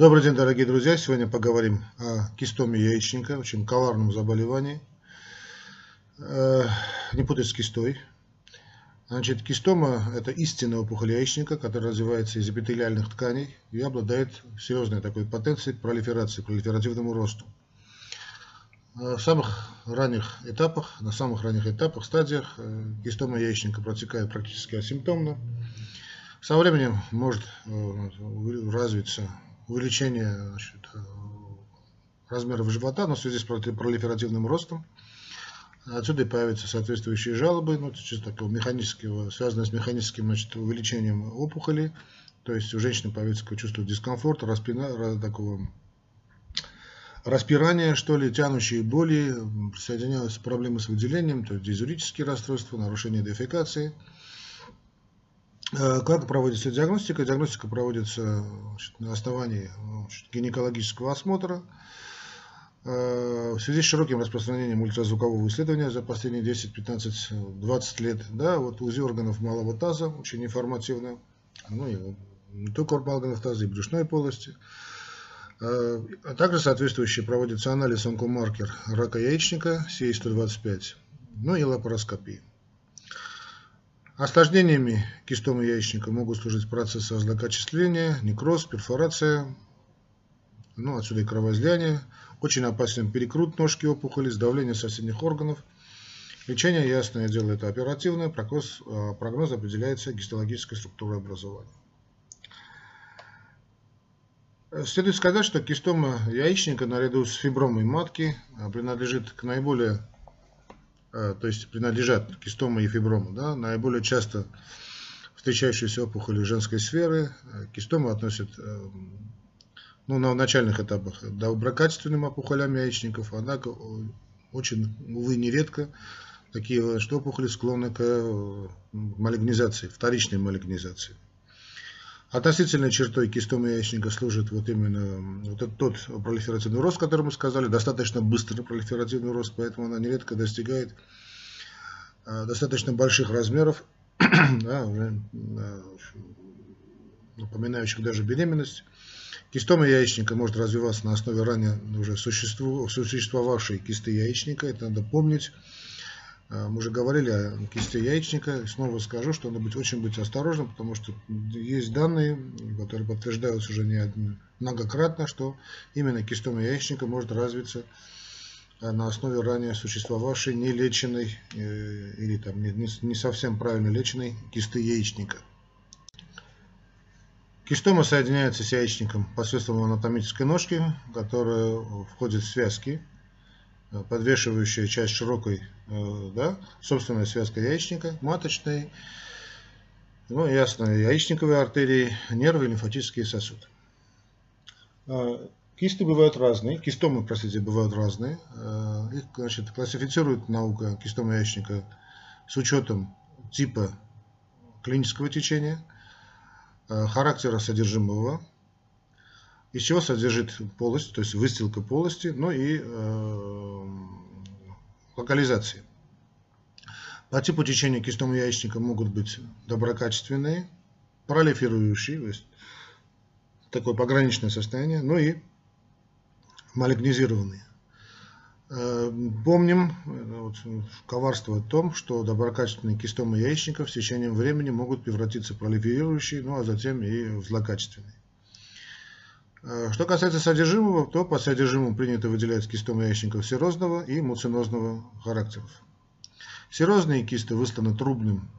Добрый день, дорогие друзья! Сегодня поговорим о кистоме яичника, очень коварном заболевании. Э, не путать с кистой. Значит, кистома – это истинная опухоль яичника, которая развивается из эпителиальных тканей и обладает серьезной такой потенцией пролиферации, пролиферативному росту. Э, в самых ранних этапах, на самых ранних этапах, стадиях э, кистома яичника протекает практически асимптомно. Со временем может развиться увеличение значит, э, размеров живота, но в связи с пролиферативным ростом. Отсюда и появятся соответствующие жалобы, ну, чисто такого механического, связанные с механическим значит, увеличением опухоли. То есть у женщины появится такое чувство дискомфорта, распина, такого распирания, что ли, тянущие боли, присоединяются проблемы с выделением, то есть дизурические расстройства, нарушение дефекации – как проводится диагностика? Диагностика проводится на основании гинекологического осмотра. Э, в связи с широким распространением ультразвукового исследования за последние 10, 15, 20 лет, да, вот УЗИ органов малого таза очень информативно, ну и не только органов таза, и брюшной полости. Э, а также соответствующий проводится анализ онкомаркер рака яичника, CA125, ну и лапароскопия. Осложнениями кистомы яичника могут служить процессы злокачествления, некроз, перфорация, ну, отсюда и кровоизлияние, очень опасен перекрут ножки опухоли, сдавление соседних органов. Лечение, ясное дело, это оперативное, прогноз, а, прогноз определяется гистологической структурой образования. Следует сказать, что кистома яичника наряду с фибромой матки а, принадлежит к наиболее то есть принадлежат кистома и фиброму, да, наиболее часто встречающиеся опухоли женской сферы. Э, кистомы относят э, ну, на начальных этапах доброкачественным опухолям яичников, однако очень, увы, нередко такие что опухоли склонны к малигнизации, вторичной малигнизации. Относительной чертой кистомы яичника служит вот именно вот этот, тот пролиферативный рост, который мы сказали, достаточно быстрый пролиферативный рост, поэтому она нередко достигает а, достаточно больших размеров, да, уже, напоминающих даже беременность. Кистома яичника может развиваться на основе ранее уже существовавшей кисты яичника, это надо помнить. А, мы уже говорили о кисте яичника. Снова скажу, что надо быть очень быть осторожным, потому что есть данные, которые подтверждаются уже не многократно, что именно кистома яичника может развиться а, на основе ранее существовавшей нелеченной э, или там не, не совсем правильно леченной кисты яичника. Кистома соединяется с яичником посредством анатомической ножки, которая входит в связки подвешивающая часть широкой, э, да, собственная связка яичника, маточной, ну, ясно, яичниковые артерии, нервы, лимфатические сосуды. А, кисты бывают разные, кистомы, простите, бывают разные. А, их, значит, классифицирует наука кистома яичника с учетом типа клинического течения, характера содержимого, из чего содержит полость, то есть выстилка полости, ну и э, локализации. По типу течения кистного яичника могут быть доброкачественные, пролиферирующие, то есть такое пограничное состояние, ну и малигнизированные. Э, помним э, вот, коварство в том, что доброкачественные кистомы яичников с течением времени могут превратиться в пролиферирующие, ну а затем и в злокачественные. Э, что касается содержимого, то по содержимому принято выделять кистомы яичников серозного и муцинозного характеров. Серозные кисты высланы трубным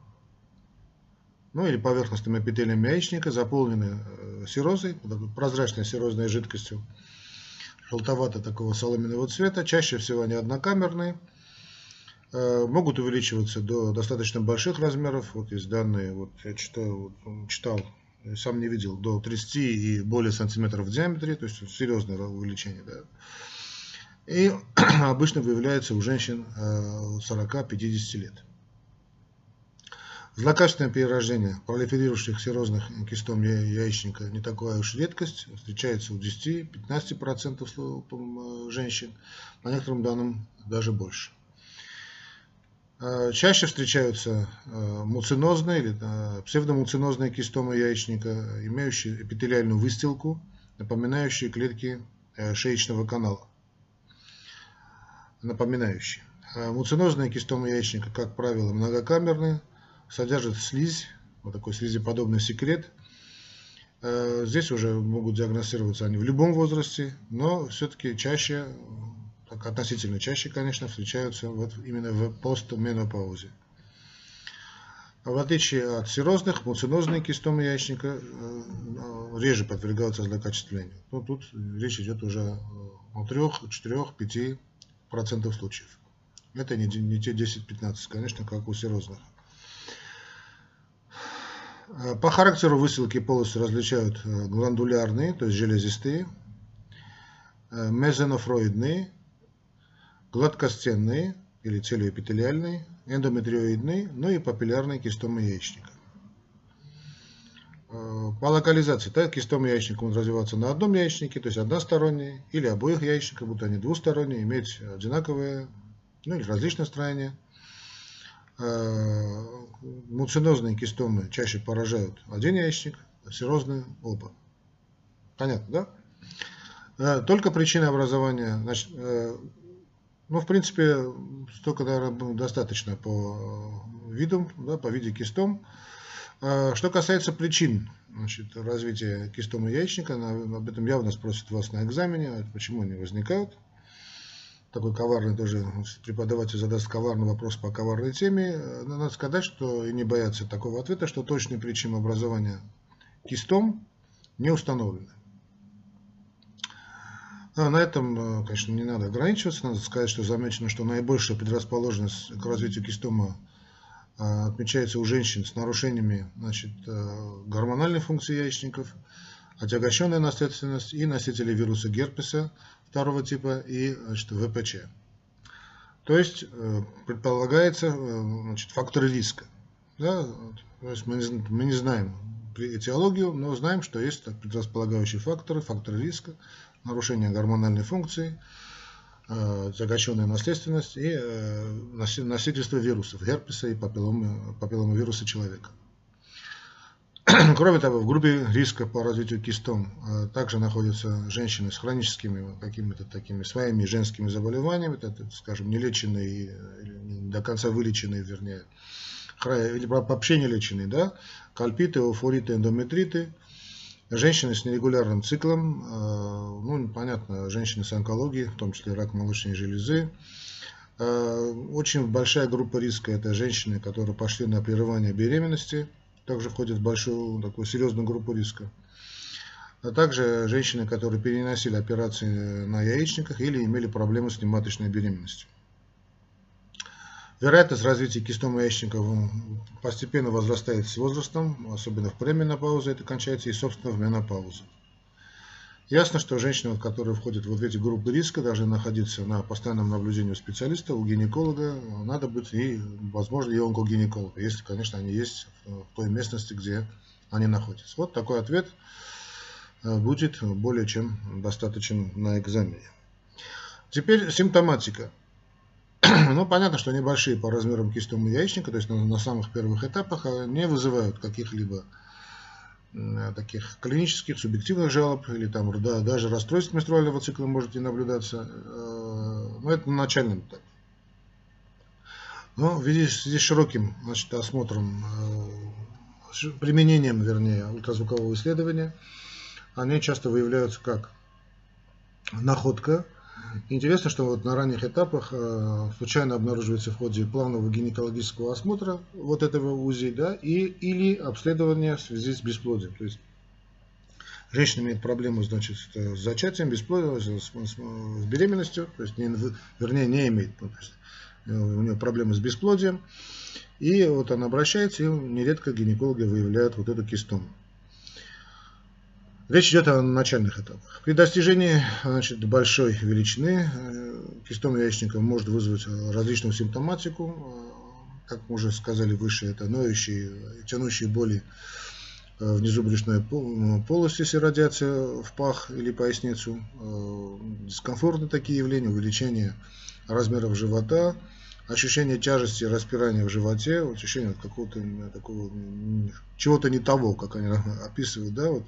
ну или поверхностным эпителием яичника, заполнены э, серозой, прозрачной серозной жидкостью, желтовато такого соломенного цвета, чаще всего они однокамерные, э, могут увеличиваться до достаточно больших размеров. Вот есть данные, вот я читал, читал сам не видел, до 30 и более сантиметров в диаметре, то есть серьезное увеличение. Да. И обычно выявляется у женщин 40-50 э, лет. Злокачественное перерождение пролиферирующих серозных кистом яичника не такая уж редкость, встречается у 10-15% э, женщин, по некоторым данным даже больше. Э, чаще встречаются э, муцинозные или псевдомуцинозные кистомы яичника, имеющие эпителиальную выстилку напоминающие клетки шеечного канала. Напоминающие. Муцинозная кистома яичника, как правило, многокамерная, содержит слизь, вот такой слизеподобный секрет. Здесь уже могут диагностироваться они в любом возрасте, но все-таки чаще, относительно чаще, конечно, встречаются вот именно в постменопаузе. В отличие от серозных, муцинозные кистомы яичника э, реже подвергаются злокачественнию. Но тут речь идет уже о 3, 4, 5 процентов случаев. Это не, те 10-15, конечно, как у серозных. Э, по характеру высылки полосы различают э, гландулярные, то есть железистые, мезенофроидные, гладкостенные или целиоэпителиальные, эндометриоидный, ну и папиллярный кистомы яичника. Э, по локализации, так, кистомы яичника могут развиваться на одном яичнике, то есть односторонние, или обоих яичников, будто они двусторонние, иметь одинаковые, ну или различные строения. Э, муцинозные кистомы чаще поражают один яичник, а серозные оба. Понятно, да? Э, только причина образования, значит, ну, в принципе, столько, наверное, достаточно по видам, да, по виде кистом. А, что касается причин значит, развития кистома яичника, об этом явно спросят вас на экзамене, почему они возникают. Такой коварный тоже преподаватель задаст коварный вопрос по коварной теме. надо сказать, что и не бояться такого ответа, что точные причины образования кистом не установлены. А на этом, э, конечно, не надо ограничиваться. Надо сказать, что замечено, что наибольшая предрасположенность к развитию кистома э, отмечается у женщин с нарушениями значит, э, гормональной функции яичников, отягощенная наследственность и носители вируса герпеса второго типа и значит, ВПЧ. То есть предполагается значит, факторы риска. Да? То есть мы, мы не знаем этиологию, но знаем, что есть предрасполагающие факторы, факторы риска, нарушение гормональной функции, э, загощенная наследственность и э, носительство вирусов, герпеса и папилломы, папилломовируса человека. Кроме того, в группе риска по развитию кистом э, также находятся женщины с хроническими какими-то такими своими женскими заболеваниями, это, скажем, нелеченные, не до конца вылеченные, вернее, или вообще не леченные, да, кальпиты, уфориты, эндометриты, Женщины с нерегулярным циклом, э, ну, понятно, женщины с онкологией, в том числе рак молочной железы. Э, очень большая группа риска – это женщины, которые пошли на прерывание беременности, также входят в большую, такую серьезную группу риска. А также женщины, которые переносили операции на яичниках или имели проблемы с нематочной беременностью. Вероятность развития кистомы яичника постепенно возрастает с возрастом, особенно в пременопаузе это кончается и, собственно, в менопаузе. Ясно, что женщины, которые входят в эти группы риска, должны находиться на постоянном наблюдении у специалиста, у гинеколога. Надо быть и, возможно, и онкогинеколога, если, конечно, они есть в той местности, где они находятся. Вот такой ответ э, будет более чем достаточен на экзамене. Теперь симптоматика. Ну, понятно, что небольшие по размерам кистомы яичника, то есть на, на самых первых этапах, а не вызывают каких-либо таких клинических, субъективных жалоб, или там да, даже расстройств менструального цикла может не наблюдаться. Э, но это на начальном этапе. Но в связи с широким значит, осмотром, э, применением, вернее, ультразвукового исследования, они часто выявляются как находка Интересно, что вот на ранних этапах э, случайно обнаруживается в ходе плавного гинекологического осмотра вот этого УЗИ, да, и, или обследования в связи с бесплодием. То есть женщина имеет проблему, значит, с зачатием, бесплодием, с, с, с беременностью, то есть, не, вернее, не имеет, ну, то есть, э, у нее проблемы с бесплодием, и вот она обращается, и нередко гинекологи выявляют вот эту кистому. Речь идет о начальных этапах. При достижении значит, большой величины э, кистом яичника может вызвать различную симптоматику. Э, как мы уже сказали выше, это ноющие, тянущие боли э, внизу брюшной полости, если радиация в пах или поясницу, дискомфортные такие явления, увеличение размеров живота, ощущение тяжести распирания в животе, ощущение какого-то такого чего-то не того, как они описывают, да, вот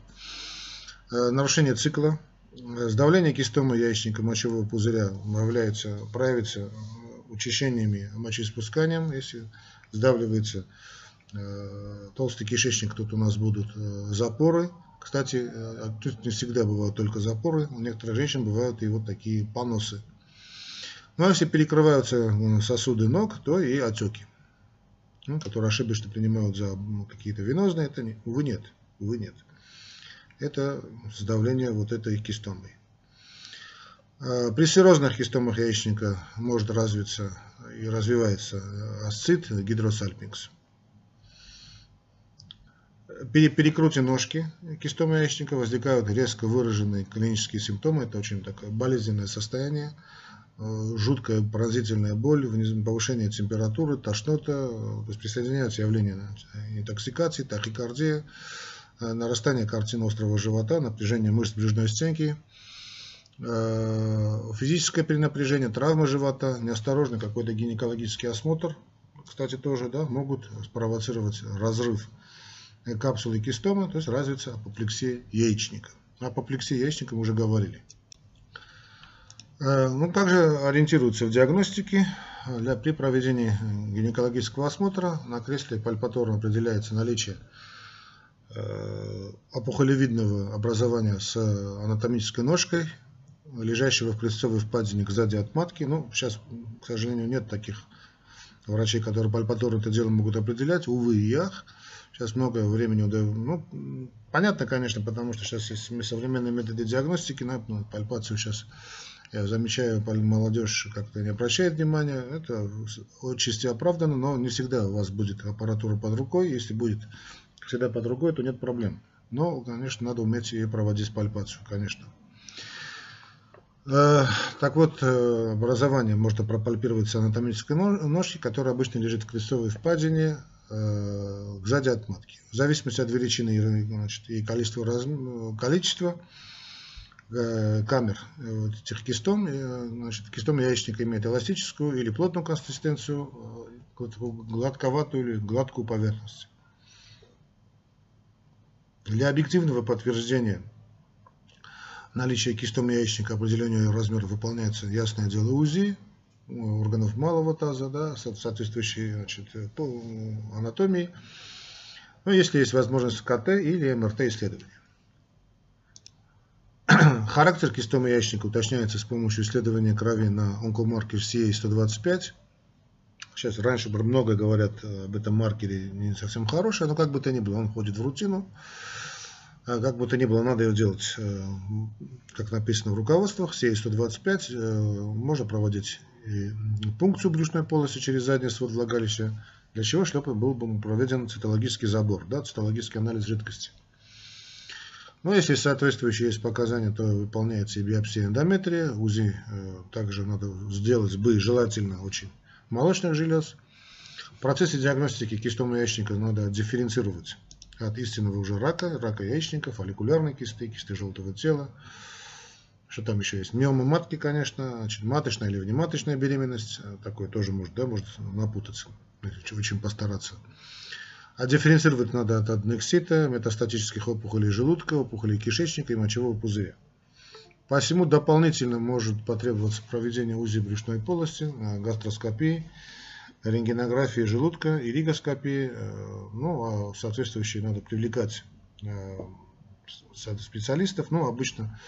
нарушение цикла, сдавление кистомы яичника мочевого пузыря является, проявится учащениями мочеиспусканием, если сдавливается толстый кишечник, тут у нас будут запоры, кстати, э, тут не всегда бывают только запоры, у некоторых женщин бывают и вот такие поносы. Ну а если перекрываются сосуды ног, то и отеки, ну, которые ошибочно принимают за какие-то венозные, это, увы, нет, увы, нет. Это сдавление вот этой кистомой. А, при серозных кистомах яичника может развиться и развивается асцит гидросальпинкс. При перекруте ножки кистомы яичника возникают резко выраженные клинические симптомы. Это очень такое болезненное состояние, э, жуткая пронзительная боль, повышение температуры, тошнота, э, присоединяются явления интоксикации, тахикардия, нарастание картины острого живота, напряжение мышц брюшной стенки, физическое перенапряжение, травма живота, неосторожный какой-то гинекологический осмотр, кстати, тоже да, могут спровоцировать разрыв капсулы кистома, то есть развится апоплексия яичника. О апоплексии яичника мы уже говорили. Э, ну, также ориентируются в диагностике. Для, при проведении гинекологического осмотра на кресле пальпаторно определяется наличие э, опухолевидного образования с анатомической ножкой, лежащего в крестцовой впадине сзади от матки. Ну, сейчас, к сожалению, нет таких врачей, которые пальпаторно это дело могут определять, увы и ах. Сейчас много времени удается. Ну, понятно, конечно, потому что сейчас есть современные методы диагностики, на ну, пальпацию сейчас я замечаю, молодежь как-то не обращает внимания. Это отчасти оправдано, но не всегда у вас будет аппаратура под рукой. Если будет всегда под рукой, то нет проблем. Но, конечно, надо уметь и проводить пальпацию, конечно. Э, так вот, э, образование может пропальпироваться анатомической ножки, которая обычно лежит в крестовой впадине, Э, сзади от матки. В зависимости от величины значит, и количества, количества камер этих кистом, значит, кистом яичника имеет эластическую или плотную консистенцию, гладковатую или гладкую поверхность. Для объективного подтверждения наличия кистома яичника определению размера выполняется ясное дело УЗИ, органов малого таза, да, соответствующей значит, по анатомии. Ну, если есть возможность КТ или МРТ исследования. Характер кистомы яичника уточняется с помощью исследования крови на онкомаркер CA125. Сейчас раньше много говорят об этом маркере, не совсем хороший, но как бы то ни было, он входит в рутину. А как бы то ни было, надо ее делать, э, как написано в руководствах, CA125. Э, можно проводить пункцию брюшной полости через задний свод влагалища, для чего шлепа был бы проведен цитологический забор, да, цитологический анализ жидкости. Но ну, если соответствующие есть показания, то выполняется и биопсия эндометрия, УЗИ э, также надо сделать бы желательно очень молочных желез. В процессе диагностики кистомы яичника надо дифференцировать от истинного уже рака, рака яичника, фолликулярной кисты, кисты желтого тела, что там еще есть? Миома матки, конечно, значит, маточная или внематочная беременность. Э, такое тоже может, да, может напутаться, очень постараться. А дифференцировать надо от аднексита, метастатических опухолей желудка, опухолей кишечника и мочевого пузыря. Посему дополнительно может потребоваться проведение УЗИ брюшной полости, э, гастроскопии, рентгенографии желудка, иригоскопии. Э, ну, а соответствующие надо привлекать специалистов. Ну, обычно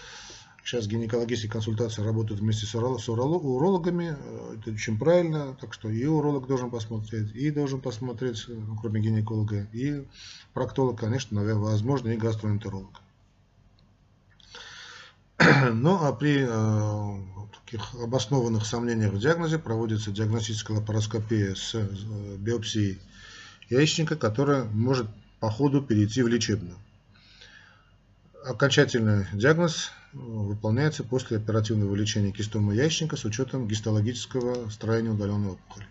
Сейчас гинекологические консультации работают вместе с урологами. Э, это очень правильно. Так что и уролог должен посмотреть, и должен посмотреть, э, ну, кроме гинеколога, и проктолог, конечно, возможно, и гастроэнтеролог. Ну, а при э, таких обоснованных сомнениях в диагнозе проводится диагностическая лапароскопия с э, биопсией яичника, которая может по ходу перейти в лечебную. Окончательный диагноз выполняется после оперативного лечения кистомы яичника с учетом гистологического строения удаленной опухоли.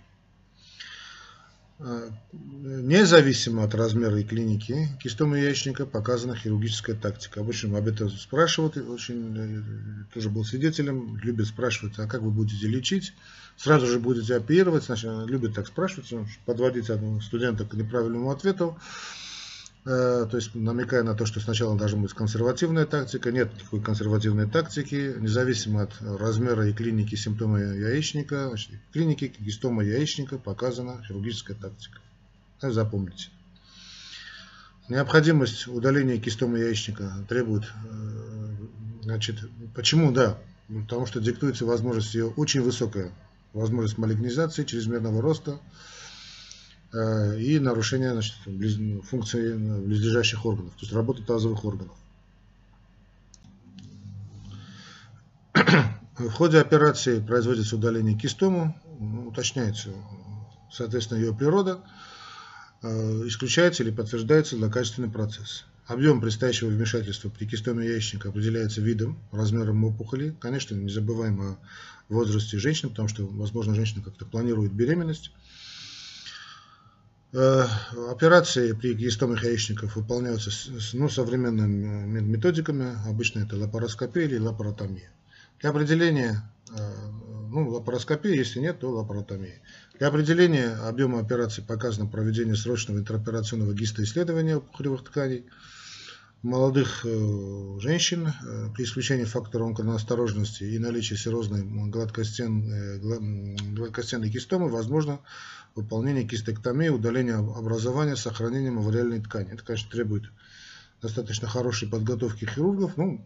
А, независимо от размера и клиники кистомы яичника показана хирургическая тактика. Обычно об этом спрашивают, очень э, тоже был свидетелем, любят спрашивать, а как вы будете лечить? Сразу же будете оперировать, значит, любят так спрашивать, подводить студента к неправильному ответу. То есть намекая на то, что сначала должна быть консервативная тактика, нет никакой консервативной тактики, независимо от размера и клиники симптома яичника, значит, в клинике гистома яичника показана хирургическая тактика. Запомните. Необходимость удаления кистома яичника требует, значит, почему, да, потому что диктуется возможность ее очень высокая, возможность малигнизации, чрезмерного роста, Э, и нарушение значит, функции близлежащих органов, то есть работы тазовых органов. В ходе операции производится удаление кистому, уточняется, соответственно, ее природа, э, исключается или подтверждается злокачественный процесс. Объем предстоящего вмешательства при кистоме яичника определяется видом, размером опухоли. Конечно, не забываем о возрасте женщины, потому что, возможно, женщина как-то планирует беременность. Э, операции при гистомах яичников выполняются ну, современными методиками. Обычно это лапароскопия или лапаротомия. Для определения, э, ну, лапароскопия, если нет, то лапаротомия. Для определения объема операций показано проведение срочного интероперационного гистоисследования опухолевых тканей молодых э, женщин при исключении фактора онконаосторожности и наличия серозной гладкостенной, гладкостенной гистомы возможно выполнение кистектомии, удаление образования, сохранением авариальной ткани. Это, конечно, требует достаточно хорошей подготовки хирургов, ну,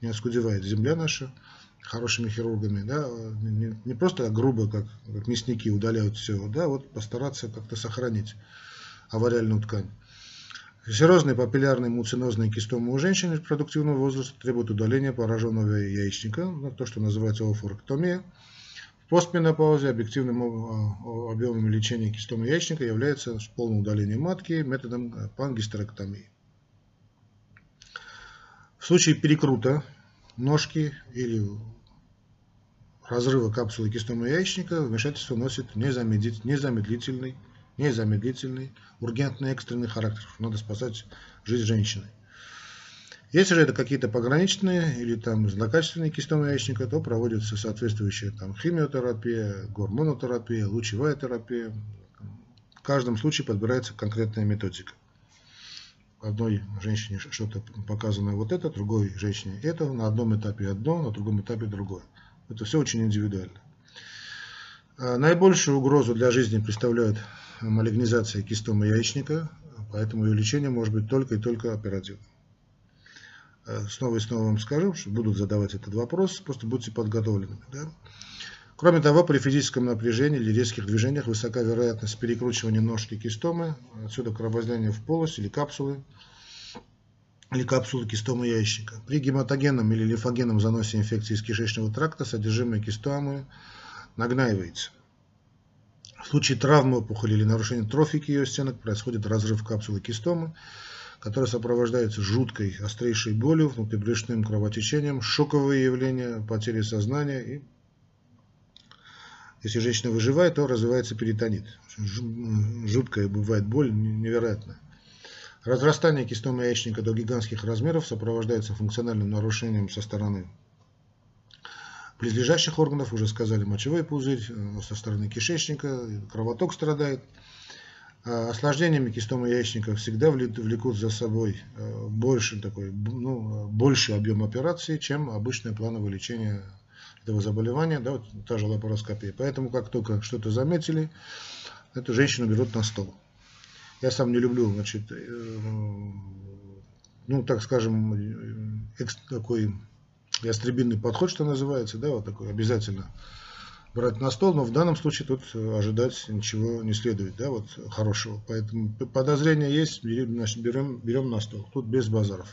не оскудевает земля наша хорошими хирургами, да, не, не просто грубо, как, как мясники удаляют все, да, вот постараться как-то сохранить авариальную ткань. Серозные папиллярные муцинозные кистомы у женщин репродуктивного возраста требуют удаления пораженного яичника, то, что называется офоректомия. В постменопаузе объективным э, объемом лечения кистомы яичника является полное удаление матки методом э, пангистерэктомии. В случае перекрута ножки или разрыва капсулы кистомы яичника вмешательство носит незамедлительный, незамедлительный, ургентный, экстренный характер. Надо спасать жизнь женщины. Если же это какие-то пограничные или там злокачественные кистомы яичника, то проводится соответствующая там химиотерапия, гормонотерапия, лучевая терапия. В каждом случае подбирается конкретная методика. Одной женщине что-то показано вот это, другой женщине это, на одном этапе одно, на другом этапе другое. Это все очень индивидуально. А наибольшую угрозу для жизни представляет малигнизация кистомы яичника, поэтому ее лечение может быть только и только оперативным. Э, снова и снова вам скажу, что будут задавать этот вопрос, просто будьте подготовленными. Да? Кроме того, при физическом напряжении или резких движениях высока вероятность перекручивания ножки кистомы, отсюда кровоизлияние в полость или капсулы, или капсулы кистомы яичника. При гематогенном или лимфогенном заносе инфекции из кишечного тракта содержимое кистомы нагнаивается. В случае травмы опухоли или нарушения трофики ее стенок происходит разрыв капсулы кистомы, которая сопровождается жуткой, острейшей болью, внутрибрюшным кровотечением, шоковые явления, потери сознания. И если женщина выживает, то развивается перитонит. Жуткая бывает боль, невероятная. Разрастание кистомы яичника до гигантских размеров сопровождается функциональным нарушением со стороны близлежащих органов, уже сказали, мочевой пузырь, э, со стороны кишечника, кровоток страдает. А, осложнениями кистомы яичника всегда влекут за собой э, больше, такой, ну, больший объем операции, чем обычное плановое лечение этого заболевания, да, вот та же лапароскопия. Поэтому, как только что-то заметили, эту женщину берут на стол. Я сам не люблю, значит, э, ну, так скажем, такой ястребинный подход, что называется, да, вот такой обязательно брать на стол, но в данном случае тут ожидать ничего не следует, да, вот хорошего. Поэтому подозрения есть, значит, берем, берем на стол. Тут без базаров,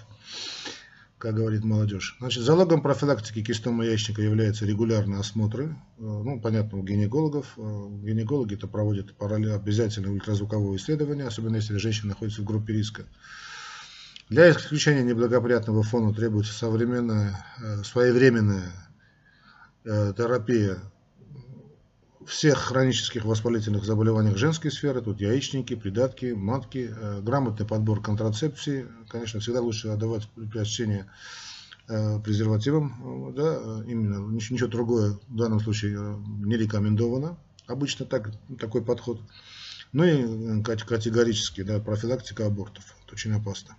как говорит молодежь. Значит, залогом профилактики кистома яичника являются регулярные осмотры, э, ну, понятно, у гинекологов. Э, гинекологи это проводят параллельно обязательно ультразвуковое исследование, особенно если женщина находится в группе риска. Для исключения неблагоприятного фона требуется современная, э, своевременная терапия всех хронических воспалительных заболеваниях женской сферы, тут яичники, придатки, матки, э, грамотный подбор контрацепции, конечно, всегда лучше отдавать предпочтение э, презервативам, э, да, именно ничего другое в данном случае не рекомендовано, обычно так, такой подход. Ну и категорически, да, профилактика абортов. Это очень опасно.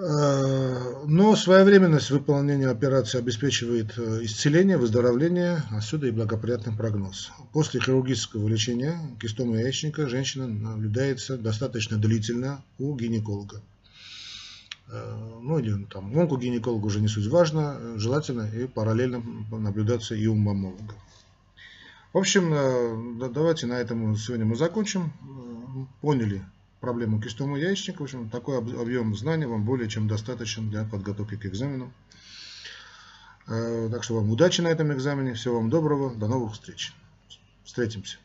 Э, но своевременность выполнения операции обеспечивает э, исцеление, выздоровление, отсюда и благоприятный прогноз. После хирургического лечения кистомы яичника женщина наблюдается достаточно длительно у гинеколога. Э, ну или там онкогинеколог уже не суть важно, желательно и параллельно наблюдаться и у маммолога. В общем, давайте на этом сегодня мы закончим. Поняли проблему кистомы яичника. В общем, такой объем знаний вам более чем достаточен для подготовки к экзамену. Э, так что вам удачи на этом экзамене. Всего вам доброго. До новых встреч. Встретимся.